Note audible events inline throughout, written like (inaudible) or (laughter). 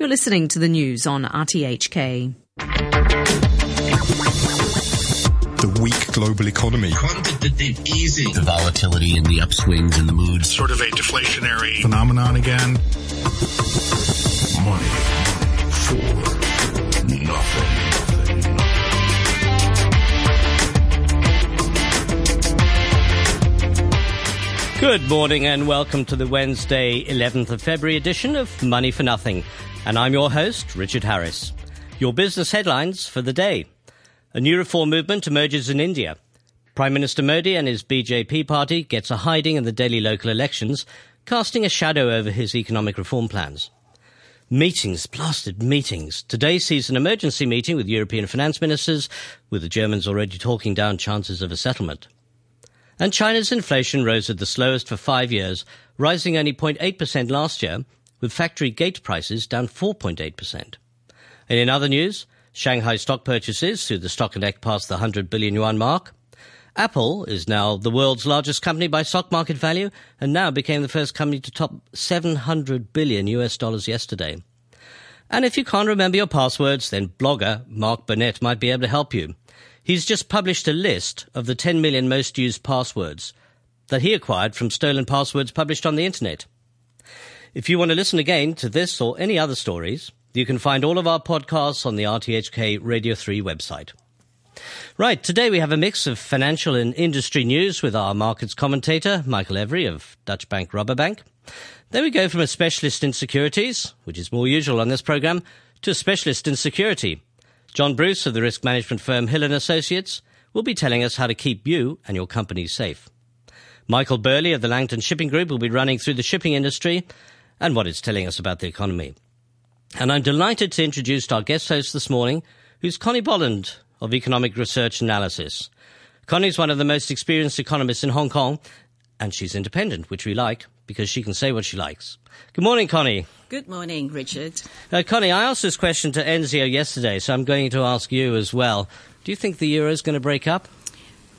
You're listening to the news on RTHK. The weak global economy. Quantitative easing. The volatility and the upswings and the moods. Sort of a deflationary phenomenon again. Money for nothing. Good morning and welcome to the Wednesday, 11th of February edition of Money for Nothing. And I'm your host, Richard Harris. Your business headlines for the day. A new reform movement emerges in India. Prime Minister Modi and his BJP party gets a hiding in the Delhi local elections, casting a shadow over his economic reform plans. Meetings, blasted meetings. Today sees an emergency meeting with European finance ministers, with the Germans already talking down chances of a settlement. And China's inflation rose at the slowest for five years, rising only 0.8% last year, with factory gate prices down 4.8%. And in other news, Shanghai stock purchases through the stock connect passed the 100 billion yuan mark. Apple is now the world's largest company by stock market value and now became the first company to top 700 billion US dollars yesterday. And if you can't remember your passwords, then blogger Mark Burnett might be able to help you. He's just published a list of the 10 million most used passwords that he acquired from stolen passwords published on the internet. If you want to listen again to this or any other stories, you can find all of our podcasts on the RTHK Radio 3 website. Right, today we have a mix of financial and industry news with our markets commentator, Michael Every of Dutch Bank Rabobank. Then we go from a specialist in securities, which is more usual on this program, to a specialist in security. John Bruce of the risk management firm Hill Associates will be telling us how to keep you and your company safe. Michael Burley of the Langton Shipping Group will be running through the shipping industry and what it's telling us about the economy. And I'm delighted to introduce our guest host this morning, who's Connie Bolland of Economic Research Analysis. Connie's one of the most experienced economists in Hong Kong, and she's independent, which we like because she can say what she likes. Good morning, Connie. Good morning, Richard. Uh, Connie, I asked this question to Enzio yesterday, so I'm going to ask you as well. Do you think the euro is going to break up?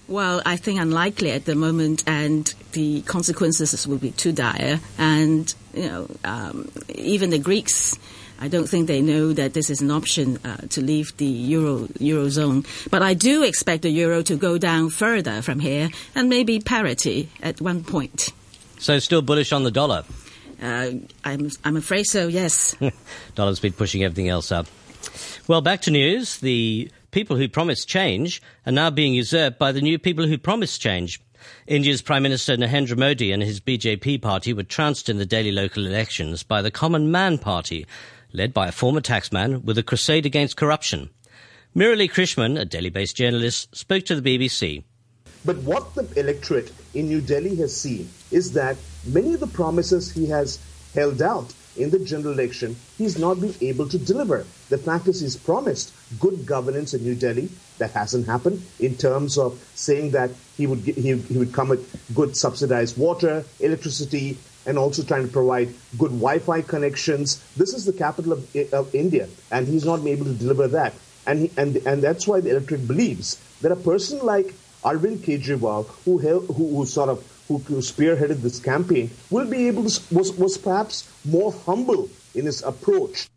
Well, I think unlikely at the moment, and the consequences will be too dire. And you know, um, even the Greeks, I don't think they know that this is an option uh, to leave the euro eurozone. But I do expect the euro to go down further from here, and maybe parity at one point. So, still bullish on the dollar. Uh, I'm, I'm afraid so, yes. (laughs) Dollar's been pushing everything else up. Well, back to news. The people who promised change are now being usurped by the new people who promised change. India's Prime Minister Narendra Modi and his BJP party were trounced in the Delhi local elections by the Common Man Party, led by a former taxman with a crusade against corruption. Murali Krishnan, a Delhi-based journalist, spoke to the BBC. But what the electorate in New Delhi has seen is that many of the promises he has held out in the general election, he's not been able to deliver. The fact is, he's promised good governance in New Delhi. That hasn't happened in terms of saying that he would he, he would come with good subsidized water, electricity, and also trying to provide good Wi-Fi connections. This is the capital of, eh, of India, and he's not been able to deliver that. And he, and and that's why the electorate believes that a person like Arvind Kejriwal, who, held, who, who sort of who, spearheaded this campaign, will be able to was was perhaps more humble in his approach.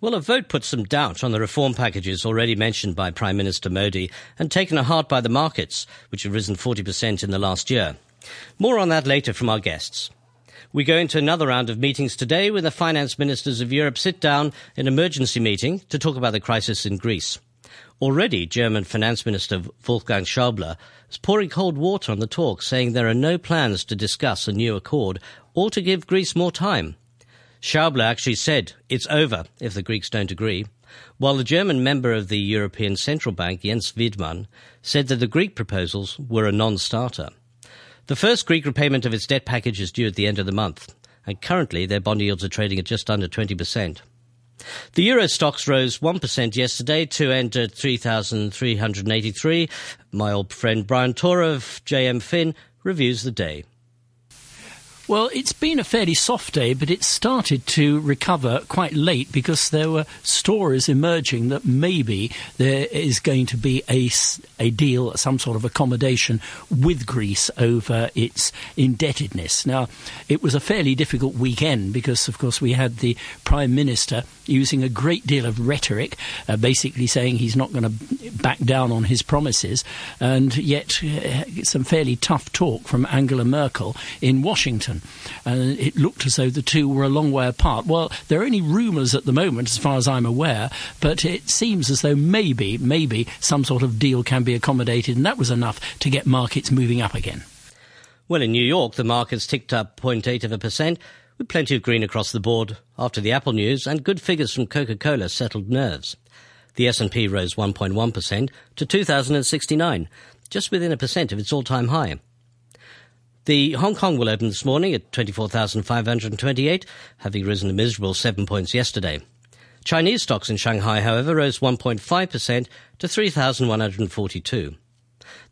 Well, a vote put some doubt on the reform packages already mentioned by Prime Minister Modi and taken a heart by the markets, which have risen 40% in the last year. More on that later from our guests. We go into another round of meetings today when the finance ministers of Europe sit down in emergency meeting to talk about the crisis in Greece. Already, German Finance Minister Wolfgang Schäuble is pouring cold water on the talk, saying there are no plans to discuss a new accord or to give Greece more time. Schäuble actually said it's over if the Greeks don't agree, while the German member of the European Central Bank, Jens Weidmann, said that the Greek proposals were a non-starter. The first Greek repayment of its debt package is due at the end of the month, and currently their bond yields are trading at just under 20%. The euro stocks rose 1% yesterday to end at 3,383. My old friend Brian Tora of JM Finn reviews the day. Well, it's been a fairly soft day, but it started to recover quite late because there were stories emerging that maybe there is going to be a, a deal, some sort of accommodation with Greece over its indebtedness. Now, it was a fairly difficult weekend because, of course, we had the Prime Minister using a great deal of rhetoric, uh, basically saying he's not going to back down on his promises, and yet uh, some fairly tough talk from Angela Merkel in Washington. And uh, it looked as though the two were a long way apart. Well, there are only rumours at the moment, as far as I'm aware, but it seems as though maybe, maybe some sort of deal can be accommodated, and that was enough to get markets moving up again. Well, in New York, the markets ticked up 0.8 of a percent with plenty of green across the board after the Apple news and good figures from Coca-Cola settled nerves. The S&P rose 1.1% to 2069, just within a percent of its all-time high. The Hong Kong will open this morning at 24,528, having risen a miserable 7 points yesterday. Chinese stocks in Shanghai, however, rose 1.5% to 3,142.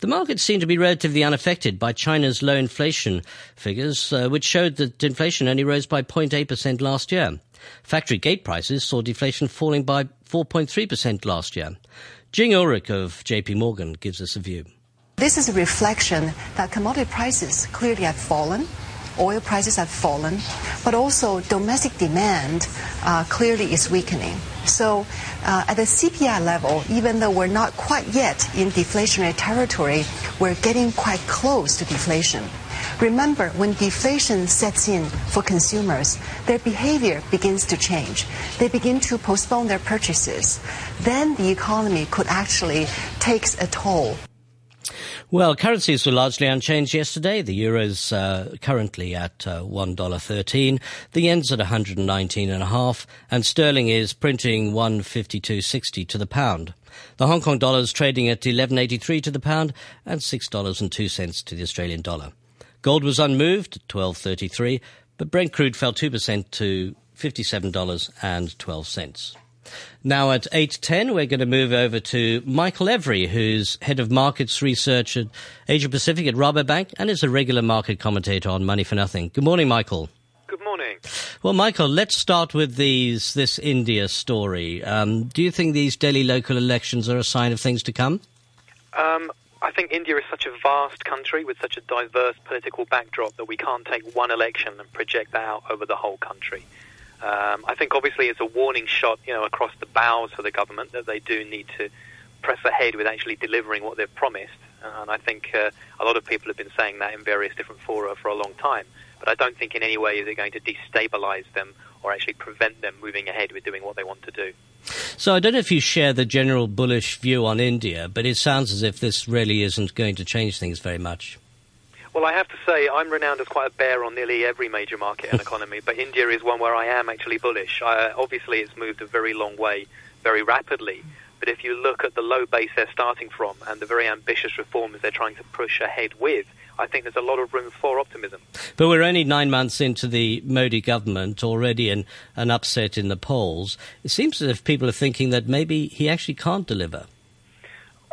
The markets seem to be relatively unaffected by China's low inflation figures, uh, which showed that inflation only rose by 0.8% last year. Factory gate prices saw deflation falling by 4.3% last year. Jing Ulrich of JP Morgan gives us a view. This is a reflection that commodity prices clearly have fallen oil prices have fallen, but also domestic demand uh, clearly is weakening. So, uh, at the CPI level, even though we're not quite yet in deflationary territory, we're getting quite close to deflation. Remember, when deflation sets in for consumers, their behavior begins to change. They begin to postpone their purchases. Then the economy could actually take a toll. Well, currencies were largely unchanged yesterday. The euro's uh, currently at uh, $1.13, the yen's at 119.5, and sterling is printing 152.60 to the pound. The Hong Kong dollar is trading at 11.83 to the pound and $6.02 to the Australian dollar. Gold was unmoved at 12.33, but Brent crude fell 2% to $57.12. Now at 8.10, we're going to move over to Michael Every, who's head of markets research at Asia Pacific at Rabobank and is a regular market commentator on Money for Nothing. Good morning, Michael. Good morning. Well, Michael, let's start with these this India story. Um, do you think these Delhi local elections are a sign of things to come? Um, I think India is such a vast country with such a diverse political backdrop that we can't take one election and project that out over the whole country. Um, I think obviously it's a warning shot, you know, across the bows for the government that they do need to press ahead with actually delivering what they've promised. And I think uh, a lot of people have been saying that in various different fora for a long time. But I don't think in any way is it going to destabilize them or actually prevent them moving ahead with doing what they want to do. So I don't know if you share the general bullish view on India, but it sounds as if this really isn't going to change things very much. Well, I have to say, I'm renowned as quite a bear on nearly every major market and (laughs) economy, but India is one where I am actually bullish. I, obviously, it's moved a very long way, very rapidly. But if you look at the low base they're starting from and the very ambitious reforms they're trying to push ahead with, I think there's a lot of room for optimism. But we're only nine months into the Modi government, already an, an upset in the polls. It seems as if people are thinking that maybe he actually can't deliver.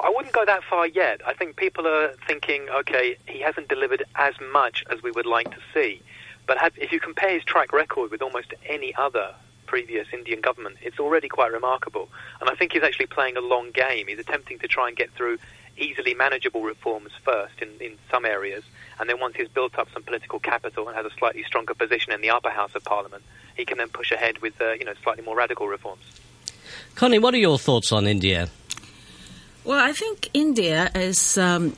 I wouldn't go that far yet. I think people are thinking, okay, he hasn't delivered as much as we would like to see. But if you compare his track record with almost any other previous Indian government, it's already quite remarkable. And I think he's actually playing a long game. He's attempting to try and get through easily manageable reforms first in, in some areas, and then once he's built up some political capital and has a slightly stronger position in the upper house of parliament, he can then push ahead with uh, you know slightly more radical reforms. Connie, what are your thoughts on India? Well, I think India is um,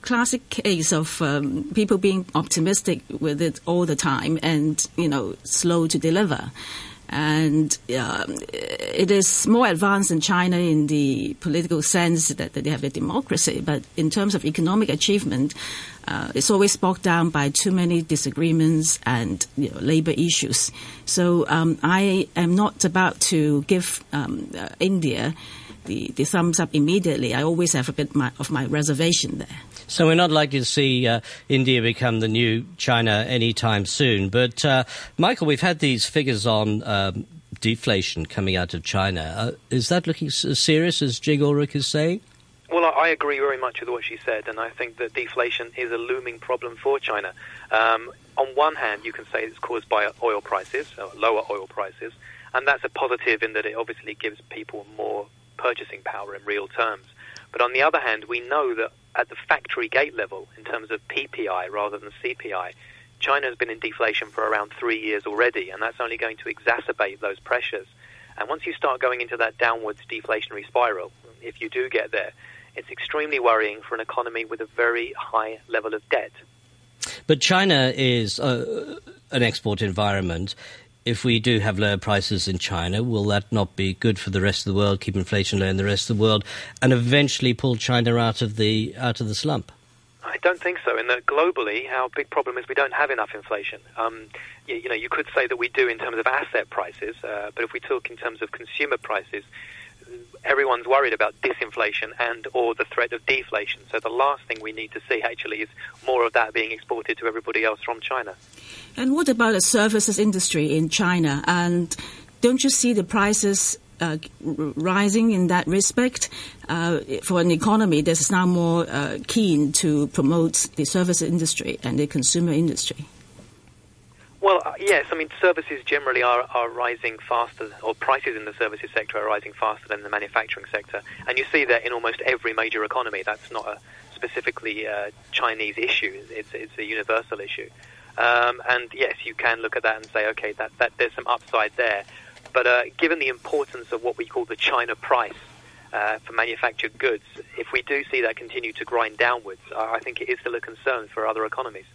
classic case of um, people being optimistic with it all the time and you know slow to deliver. And um, it is more advanced than China in the political sense that, that they have a democracy, but in terms of economic achievement, uh, it's always bogged down by too many disagreements and you know, labor issues. So um, I am not about to give um, uh, India the, the thumbs up immediately. I always have a bit my, of my reservation there. So we're not likely to see uh, India become the new China anytime soon. But uh, Michael, we've had these figures on um, deflation coming out of China. Uh, is that looking as serious as Jing Ulrich is saying? Well, I agree very much with what she said, and I think that deflation is a looming problem for China. Um, on one hand, you can say it's caused by oil prices, lower oil prices, and that's a positive in that it obviously gives people more purchasing power in real terms. But on the other hand, we know that at the factory gate level, in terms of PPI rather than CPI, China has been in deflation for around three years already, and that's only going to exacerbate those pressures. And once you start going into that downwards deflationary spiral, if you do get there, it's extremely worrying for an economy with a very high level of debt. But China is uh, an export environment. If we do have lower prices in China, will that not be good for the rest of the world, keep inflation low in the rest of the world, and eventually pull China out of the out of the slump? I don't think so. In that globally, our big problem is we don't have enough inflation. Um, you, you, know, you could say that we do in terms of asset prices, uh, but if we talk in terms of consumer prices, everyone's worried about disinflation and or the threat of deflation. So the last thing we need to see actually is more of that being exported to everybody else from China. And what about the services industry in China? And don't you see the prices uh, rising in that respect. Uh, for an economy that is now more uh, keen to promote the service industry and the consumer industry. Yes. I mean, services generally are, are rising faster, or prices in the services sector are rising faster than the manufacturing sector. And you see that in almost every major economy. That's not a specifically uh, Chinese issue, it's, it's a universal issue. Um, and yes, you can look at that and say, okay, that, that there's some upside there. But uh, given the importance of what we call the China price uh, for manufactured goods, if we do see that continue to grind downwards, I think it is still a concern for other economies.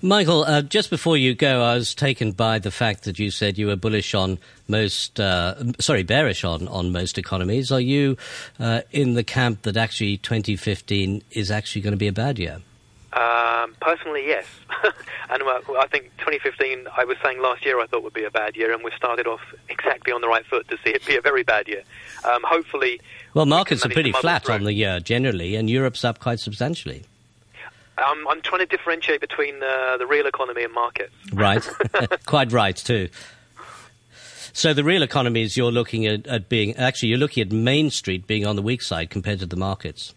Michael, uh, just before you go, I was taken by the fact that you said you were bullish on most, uh, sorry, bearish on, on most economies. Are you uh, in the camp that actually 2015 is actually going to be a bad year? Um, personally, yes. (laughs) and I think 2015, I was saying last year I thought would be a bad year, and we've started off exactly on the right foot to see it be a very bad year. Um, hopefully. Well, markets we are pretty flat on the year generally, and Europe's up quite substantially. Um, I'm trying to differentiate between uh, the real economy and markets. Right, (laughs) (laughs) quite right too. So the real economy is you're looking at, at, being actually you're looking at Main Street being on the weak side compared to the markets.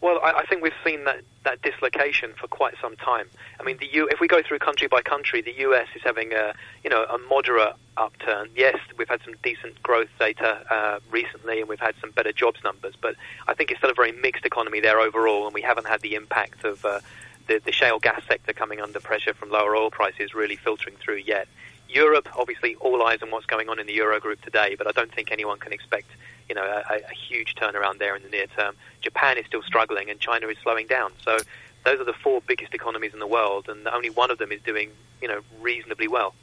Well, I, I think we've seen that, that dislocation for quite some time. I mean, the U, if we go through country by country, the U.S. is having a you know a moderate upturn. Yes, we've had some decent growth data uh, recently, and we've had some better jobs numbers. But I think it's still a very mixed economy there overall, and we haven't had the impact of uh, the, the shale gas sector coming under pressure from lower oil prices really filtering through yet. Europe, obviously, all eyes on what's going on in the Eurogroup today, but I don't think anyone can expect you know a, a huge turnaround there in the near term. Japan is still struggling, and China is slowing down. So those are the four biggest economies in the world, and only one of them is doing, you know, reasonably well.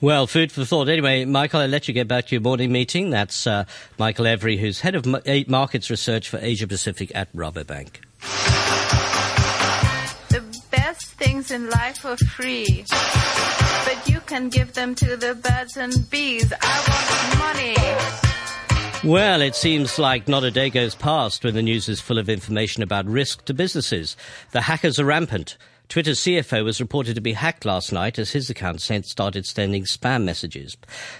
Well, food for thought. Anyway, Michael, I'll let you get back to your morning meeting. That's uh, Michael Every, who's head of markets research for Asia Pacific at Rabobank. Things in life are free, but you can give them to the birds and bees. I want money. Well, it seems like not a day goes past when the news is full of information about risk to businesses. The hackers are rampant. Twitter's CFO was reported to be hacked last night as his account started sending spam messages.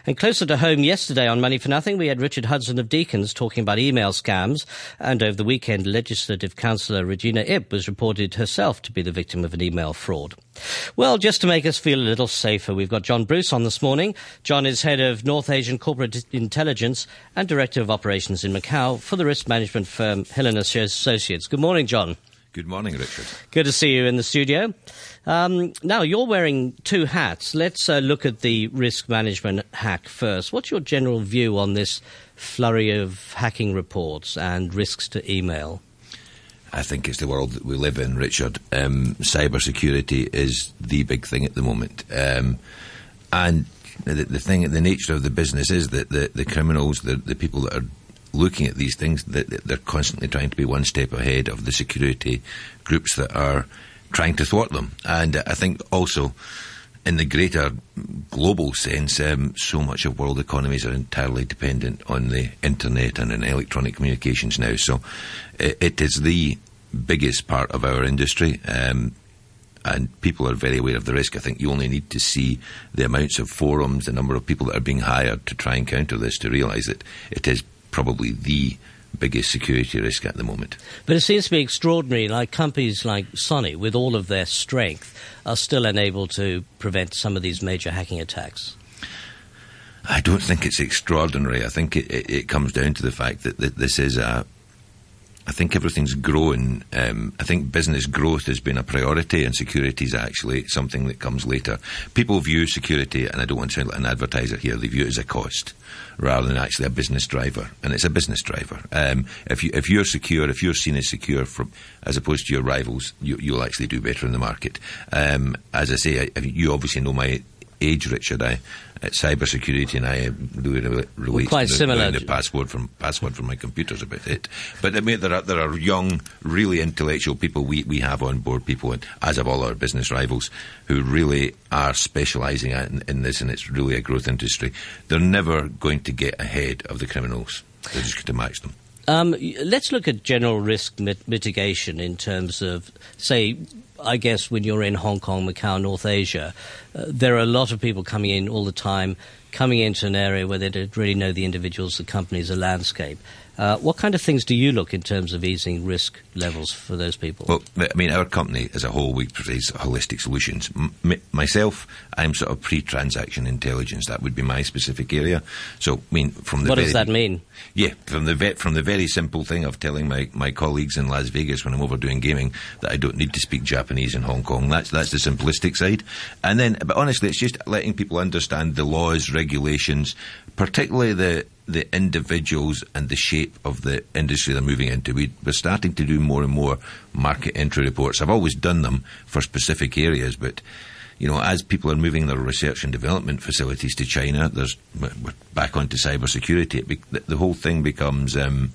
And closer to home yesterday on Money for Nothing, we had Richard Hudson of Deacon's talking about email scams. And over the weekend, Legislative Councillor Regina Ip was reported herself to be the victim of an email fraud. Well, just to make us feel a little safer, we've got John Bruce on this morning. John is head of North Asian Corporate Intelligence and Director of Operations in Macau for the risk management firm and Associates. Good morning, John. Good morning, Richard. Good to see you in the studio. Um, now, you're wearing two hats. Let's uh, look at the risk management hack first. What's your general view on this flurry of hacking reports and risks to email? I think it's the world that we live in, Richard. Um, cybersecurity is the big thing at the moment. Um, and the, the, thing, the nature of the business is that the, the criminals, the, the people that are looking at these things, that they're constantly trying to be one step ahead of the security groups that are trying to thwart them. And I think also, in the greater global sense, um, so much of world economies are entirely dependent on the internet and in electronic communications now. So it, it is the biggest part of our industry. Um, and people are very aware of the risk. I think you only need to see the amounts of forums, the number of people that are being hired to try and counter this to realise that it is probably the biggest security risk at the moment. But it seems to be extraordinary, like companies like Sony, with all of their strength, are still unable to prevent some of these major hacking attacks. I don't think it's extraordinary. I think it, it, it comes down to the fact that, that this is a. I think everything's growing. Um, I think business growth has been a priority, and security is actually something that comes later. People view security, and I don't want to sound like an advertiser here. They view it as a cost rather than actually a business driver, and it's a business driver. Um, if you if you're secure, if you're seen as secure from as opposed to your rivals, you, will actually do better in the market. Um, as I say, I, you obviously know my age, Richard. I at cybersecurity, and I really relate quite similar. the password from password from my computer's about it. But I mean, there are there are young, really intellectual people we, we have on board, people, and as of all our business rivals, who really are specialising in, in this, and it's really a growth industry. They're never going to get ahead of the criminals. They're just going to match them. Um, let's look at general risk mit- mitigation in terms of, say, I guess when you're in Hong Kong, Macau, North Asia, uh, there are a lot of people coming in all the time, coming into an area where they don't really know the individuals, the companies, the landscape. Uh, what kind of things do you look in terms of easing risk levels for those people? Well, I mean, our company as a whole, we provide holistic solutions. M- myself, I'm sort of pre-transaction intelligence. That would be my specific area. So, I mean, from the what very, does that mean? Yeah, from the ve- from the very simple thing of telling my, my colleagues in Las Vegas when I'm over doing gaming that I don't need to speak Japanese in Hong Kong. That's that's the simplistic side. And then, but honestly, it's just letting people understand the laws, regulations, particularly the the individuals and the shape of the industry they're moving into. We, are starting to do more and more market entry reports. I've always done them for specific areas, but you know, as people are moving their research and development facilities to China, there's we're back onto cybersecurity. Be, the, the, whole thing becomes. Um,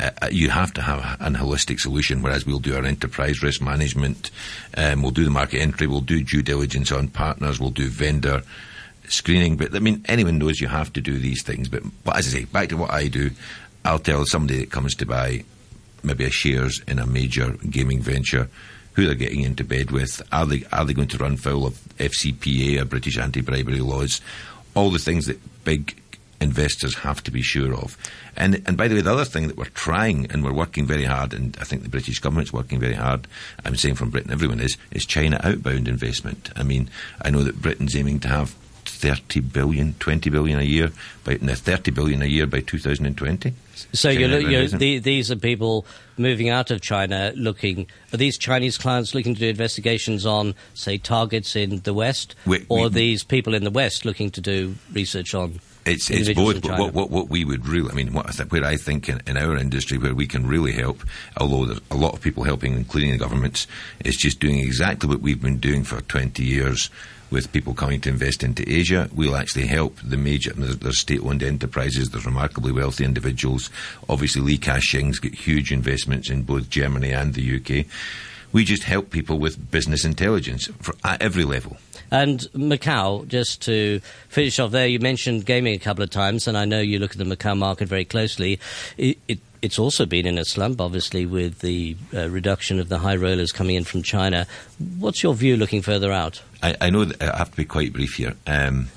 uh, you have to have a holistic solution, whereas we'll do our enterprise risk management, um, we'll do the market entry, we'll do due diligence on partners, we'll do vendor screening. But I mean, anyone knows you have to do these things. But, but as I say, back to what I do, I'll tell somebody that comes to buy maybe a shares in a major gaming venture who they're getting into bed with. Are they are they going to run foul of FCPA or British anti-bribery laws? All the things that big investors have to be sure of. And and by the way, the other thing that we're trying and we're working very hard, and I think the British government's working very hard. I'm saying from Britain, everyone is is China outbound investment. I mean, I know that Britain's aiming to have 30 billion, 20 billion a year, by, no, 30 billion a year by 2020. So you're, you're, the, these are people moving out of China looking, are these Chinese clients looking to do investigations on, say, targets in the West? We, or we, are these people in the West looking to do research on it's, it's both. But what, what, what, we would really, I mean, what, where I think in, in, our industry, where we can really help, although there's a lot of people helping, including the governments, is just doing exactly what we've been doing for 20 years with people coming to invest into Asia. We'll actually help the major, there's, state-owned enterprises, there's remarkably wealthy individuals. Obviously, Li Ka-shing's got huge investments in both Germany and the UK. We just help people with business intelligence for, at every level. And Macau, just to finish off there, you mentioned gaming a couple of times, and I know you look at the Macau market very closely. It, it, it's also been in a slump, obviously, with the uh, reduction of the high rollers coming in from China. What's your view looking further out? I, I know that I have to be quite brief here. Um,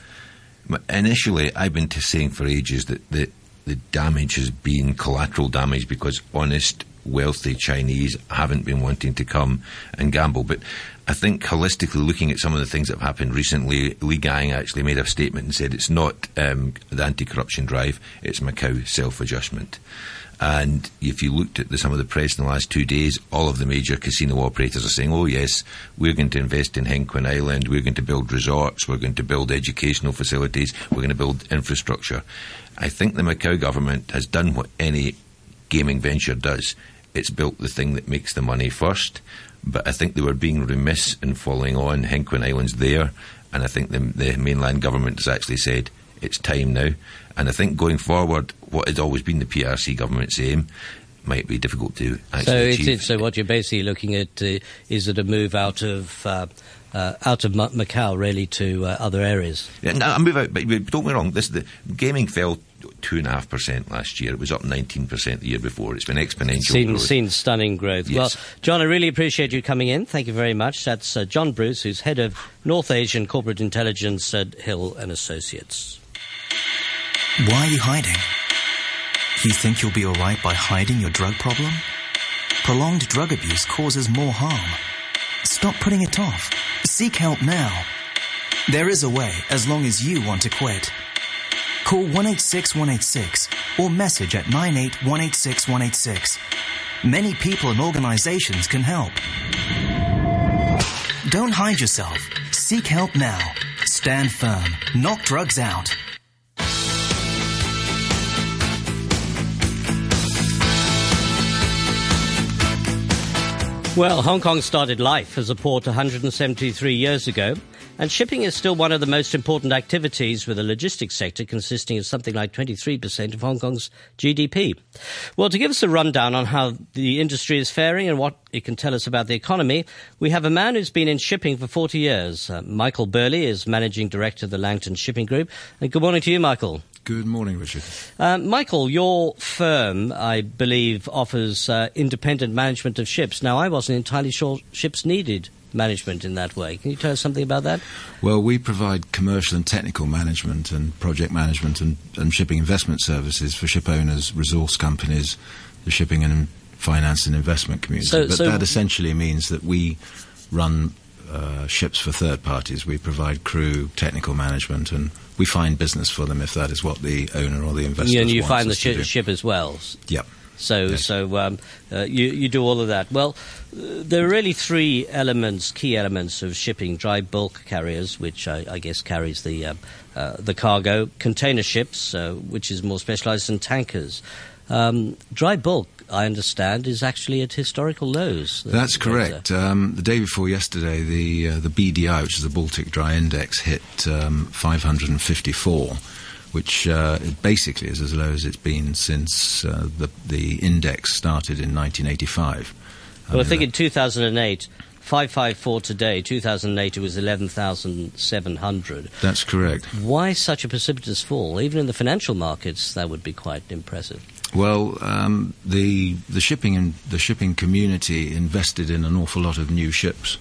initially, I've been saying for ages that the, the damage has been collateral damage because honest, wealthy Chinese haven't been wanting to come and gamble. But I think holistically looking at some of the things that have happened recently, Li Gang actually made a statement and said it's not um, the anti-corruption drive, it's Macau self-adjustment. And if you looked at the, some of the press in the last two days, all of the major casino operators are saying, oh, yes, we're going to invest in Kwun Island, we're going to build resorts, we're going to build educational facilities, we're going to build infrastructure. I think the Macau government has done what any gaming venture does. It's built the thing that makes the money first, but I think they were being remiss in following on. Kwun Island's there, and I think the, the mainland government has actually said, it's time now. And I think going forward, what has always been the PRC government's aim might be difficult to actually so achieve. so what you're basically looking at uh, is it a move out of uh, uh, out of Macau really to uh, other areas? Yeah, no, a move out, but don't get me wrong. This the gaming fell two and a half percent last year. It was up nineteen percent the year before. It's been exponential. Seen, growth. seen stunning growth. Yes. Well, John, I really appreciate you coming in. Thank you very much. That's uh, John Bruce, who's head of North Asian Corporate Intelligence at Hill and Associates. Why are you hiding? You think you'll be alright by hiding your drug problem? Prolonged drug abuse causes more harm. Stop putting it off. Seek help now. There is a way as long as you want to quit. Call 186 186 or message at 98 186 186. Many people and organizations can help. Don't hide yourself. Seek help now. Stand firm. Knock drugs out. Well, Hong Kong started life as a port 173 years ago, and shipping is still one of the most important activities with the logistics sector consisting of something like 23% of Hong Kong's GDP. Well, to give us a rundown on how the industry is faring and what it can tell us about the economy, we have a man who's been in shipping for 40 years. Uh, Michael Burley is Managing Director of the Langton Shipping Group. And good morning to you, Michael. Good morning, Richard. Uh, Michael, your firm, I believe, offers uh, independent management of ships. Now, I wasn't entirely sure ships needed management in that way. Can you tell us something about that? Well, we provide commercial and technical management and project management and, and shipping investment services for ship owners, resource companies, the shipping and finance and investment community. So- but so- that essentially means that we run uh, ships for third parties. We provide crew, technical management, and we find business for them if that is what the owner or the investor and you find the shi ship as well. Yep. So, Yes. so um, uh, you you do all of that. Well, uh, there are really three elements, key elements of shipping: dry bulk carriers, which I, I guess carries the uh, uh, the cargo, container ships, uh, which is more specialised, and tankers. Um, dry bulk, I understand, is actually at historical lows. That's uh, correct. Um, the day before yesterday, the uh, the BDI, which is the Baltic Dry Index, hit um, 554, which uh, basically is as low as it's been since uh, the the index started in 1985. Well, I mean, think in 2008, 554 today, 2008 it was 11,700. That's correct. Why such a precipitous fall? Even in the financial markets, that would be quite impressive. Well, um, the the shipping and the shipping community invested in an awful lot of new ships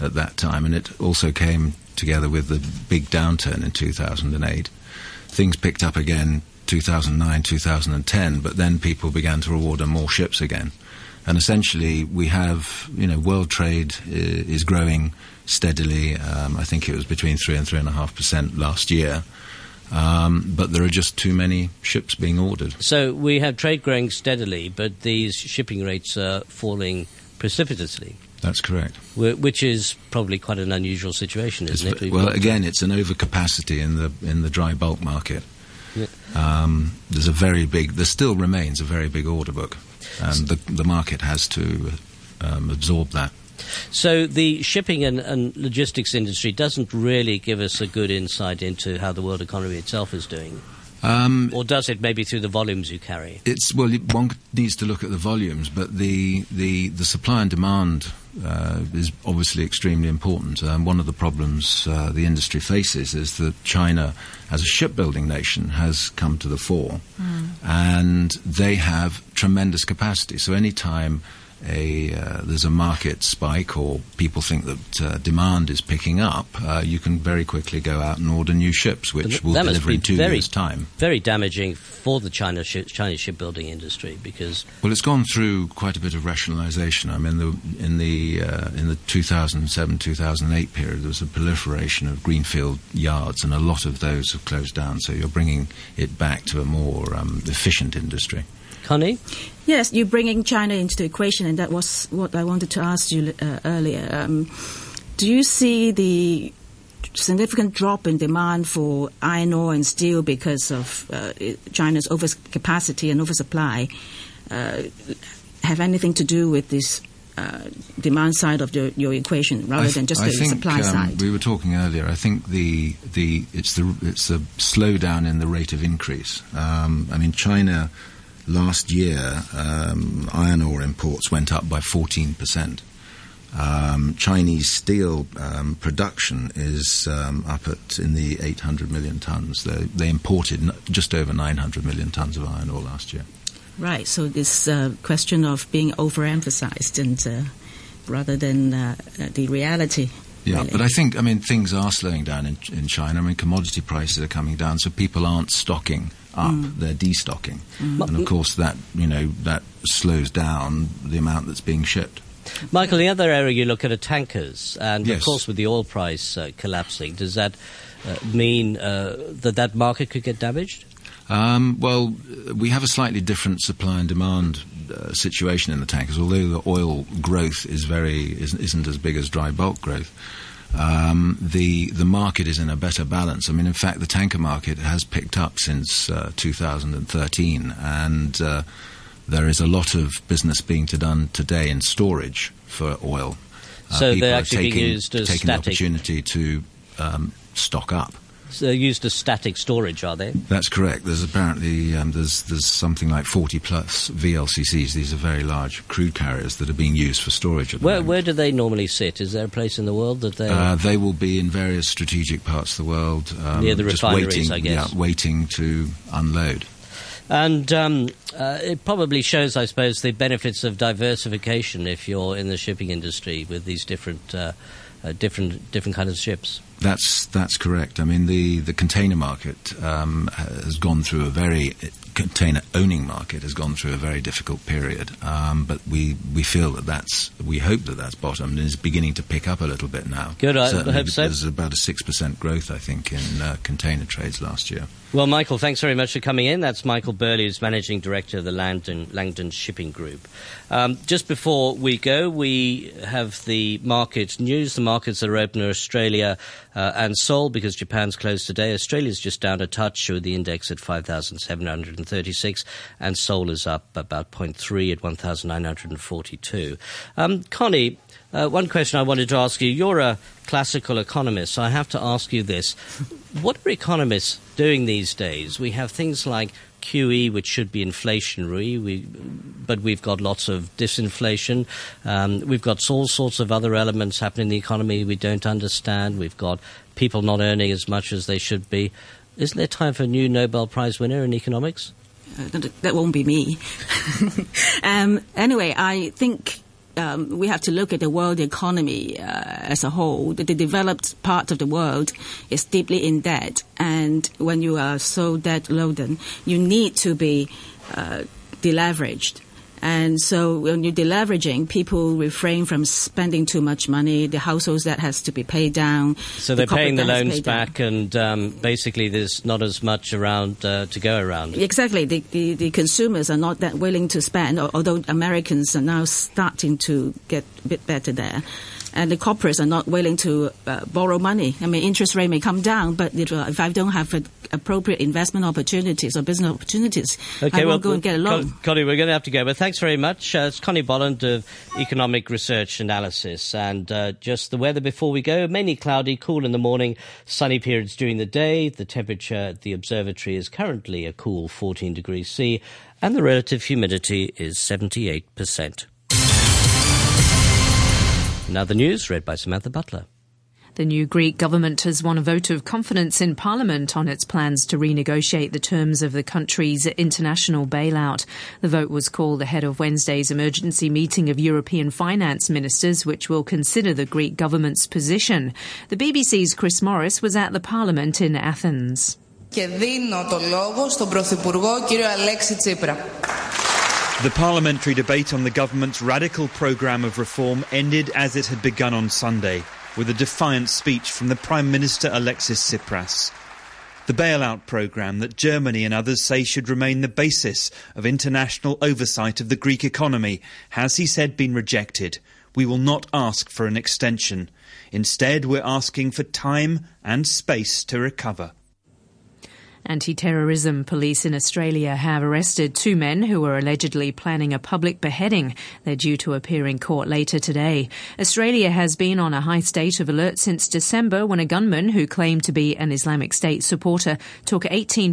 at that time, and it also came together with the big downturn in 2008. Things picked up again 2009, 2010, but then people began to order more ships again, and essentially we have you know world trade is growing steadily. Um, I think it was between three and three and a half percent last year. Um, but there are just too many ships being ordered. So we have trade growing steadily, but these shipping rates are falling precipitously, That's correct. which is probably quite an unusual situation, isn't it? Well, again, it's an overcapacity in the in the dry bulk market. Yeah. Um, there's a very big. There still remains a very big order book, and the the market has to um, absorb that. So the shipping and, and logistics industry doesn't really give us a good insight into how the world economy itself is doing. Um, or does it maybe through the volumes you carry? It's well, one needs to look at the volumes, but the the, the supply and demand uh, is obviously extremely important. Um, one of the problems uh, the industry faces is that China, as a shipbuilding nation, has come to the fore, and they have tremendous capacity. So any time a uh, there's a market spike or people think that uh, demand is picking up, uh, you can very quickly go out and order new ships, which will that deliver in two very, years' time. Very damaging for the China shi Chinese shipbuilding industry because Well, it's gone through quite a bit of rationalisation. I mean, the, in the uh, in the 2007-2008 period, there was a proliferation of greenfield yards, and a lot of those have closed down. So you're bringing it back to a more um, efficient industry. Connie? Yes, you're bringing China into the equation, and that was what I wanted to ask you uh, earlier. Um, do you see the significant drop in demand for iron ore and steel because of uh, China's overcapacity and oversupply uh, have anything to do with this uh, demand side of the, your equation rather th- than just I the think, supply um, side? We were talking earlier. I think the the it's the it's the slowdown in the rate of increase. Um, I mean, China last year um, iron ore imports went up by fourteen percent. Um, Chinese steel um, production is um, up at in the 800 million tons. They, they imported just over 900 million tons of iron ore last year. Right. So this uh, question of being overemphasized and uh, rather than uh, the reality Yeah, really. but I think I mean things are slowing down in, in China. I mean commodity prices are coming down, so people aren't stocking up; Mm. they're destocking, Mm. and of course that you know that slows down the amount that's being shipped. Michael, the other area you look at are tankers, and of course, with the oil price uh, collapsing, does that uh, mean uh, that that market could get damaged? Um, well, we have a slightly different supply and demand uh, situation in the tankers. Although the oil growth is very isn't, isn't as big as dry bulk growth, um, the the market is in a better balance. I mean, in fact, the tanker market has picked up since uh, 2013, and uh, there is a lot of business being to done today in storage for oil. Uh, So they're actually being taking, used as taking the opportunity to um, stock up. They're used as static storage, are they? That's correct. There's apparently um, there's there's something like 40 plus VLCCs. These are very large crude carriers that are being used for storage. At the Where, moment. where do they normally sit? Is there a place in the world that they? Uh, they will be in various strategic parts of the world. Um, Near the just refineries, waiting, I guess. Yeah, waiting to unload. And um, uh, it probably shows, I suppose, the benefits of diversification if you're in the shipping industry with these different, uh, uh, different, different kinds of ships. That's that's correct. I mean, the, the container market um, has gone through a very container owning market has gone through a very difficult period. Um, but we, we feel that that's we hope that that's bottomed and is beginning to pick up a little bit now. Good, I Certainly hope so. There's about a six percent growth, I think, in uh, container trades last year. Well, Michael, thanks very much for coming in. That's Michael Burley, who's managing director of the Langdon, Langdon Shipping Group. Um, just before we go, we have the market news. The markets that are open are Australia uh, and Seoul because Japan's closed today. Australia's just down a touch with the index at 5,736 and Seoul is up about 0.3 at 1,942. Um, Connie, uh, one question I wanted to ask you. You're a classical economist, so I have to ask you this. What are economists doing these days? We have things like QE, which should be inflationary, we, but we've got lots of disinflation. Um, we've got all sorts of other elements happening in the economy we don't understand. We've got people not earning as much as they should be. Isn't there time for a new Nobel Prize winner in economics? Uh, that- won't be me. (laughs) um, anyway, I think um, we have to look at the world economy uh, as a whole. The, the developed part of the world is deeply in debt, and when you are so debt laden, you need to be uh, deleveraged. And so when you're deleveraging, people refrain from spending too much money. The households that has to be paid down. So they're corporate paying the loans paid down. back, and um, basically there's not as much around uh, to go around. Exactly. The, the, the consumers are not that willing to spend, although Americans are now starting to get a bit better there. And the corporates are not willing to uh, borrow money. I mean, interest rate may come down, but you know, if I don't have uh, appropriate investment opportunities or business opportunities, okay, I won't go and get a loan. Connie, we're going to have to go, but thanks very much. Uh, it's Connie Bolland of Economic Research Analysis. And uh, just the weather before we go mainly cloudy, cool in the morning, sunny periods during the day. The temperature at the observatory is currently a cool 14 degrees C, and the relative humidity is 78%. Now the news, read by Samantha Butler. The new Greek government has won a vote of confidence in Parliament on its plans to renegotiate the terms of the country's international bailout. The vote was called ahead of Wednesday's emergency meeting of European finance ministers, which will consider the Greek government's position. The BBC's Chris Morris was at the Parliament in Athens. Και δίνω το λόγο στον Πρωθυπουργό κύριο Αλέξη Τσίπρα. The parliamentary debate on the government's radical programme of reform ended as it had begun on Sunday, with a defiant speech from the Prime Minister Alexis Tsipras. The bailout programme that Germany and others say should remain the basis of international oversight of the Greek economy has, he said, been rejected. We will not ask for an extension. Instead, we're asking for time and space to recover. Anti-terrorism police in Australia have arrested two men who were allegedly planning a public beheading. They're due to appear in court later today. Australia has been on a high state of alert since December when a gunman who claimed to be an Islamic State supporter took 18 people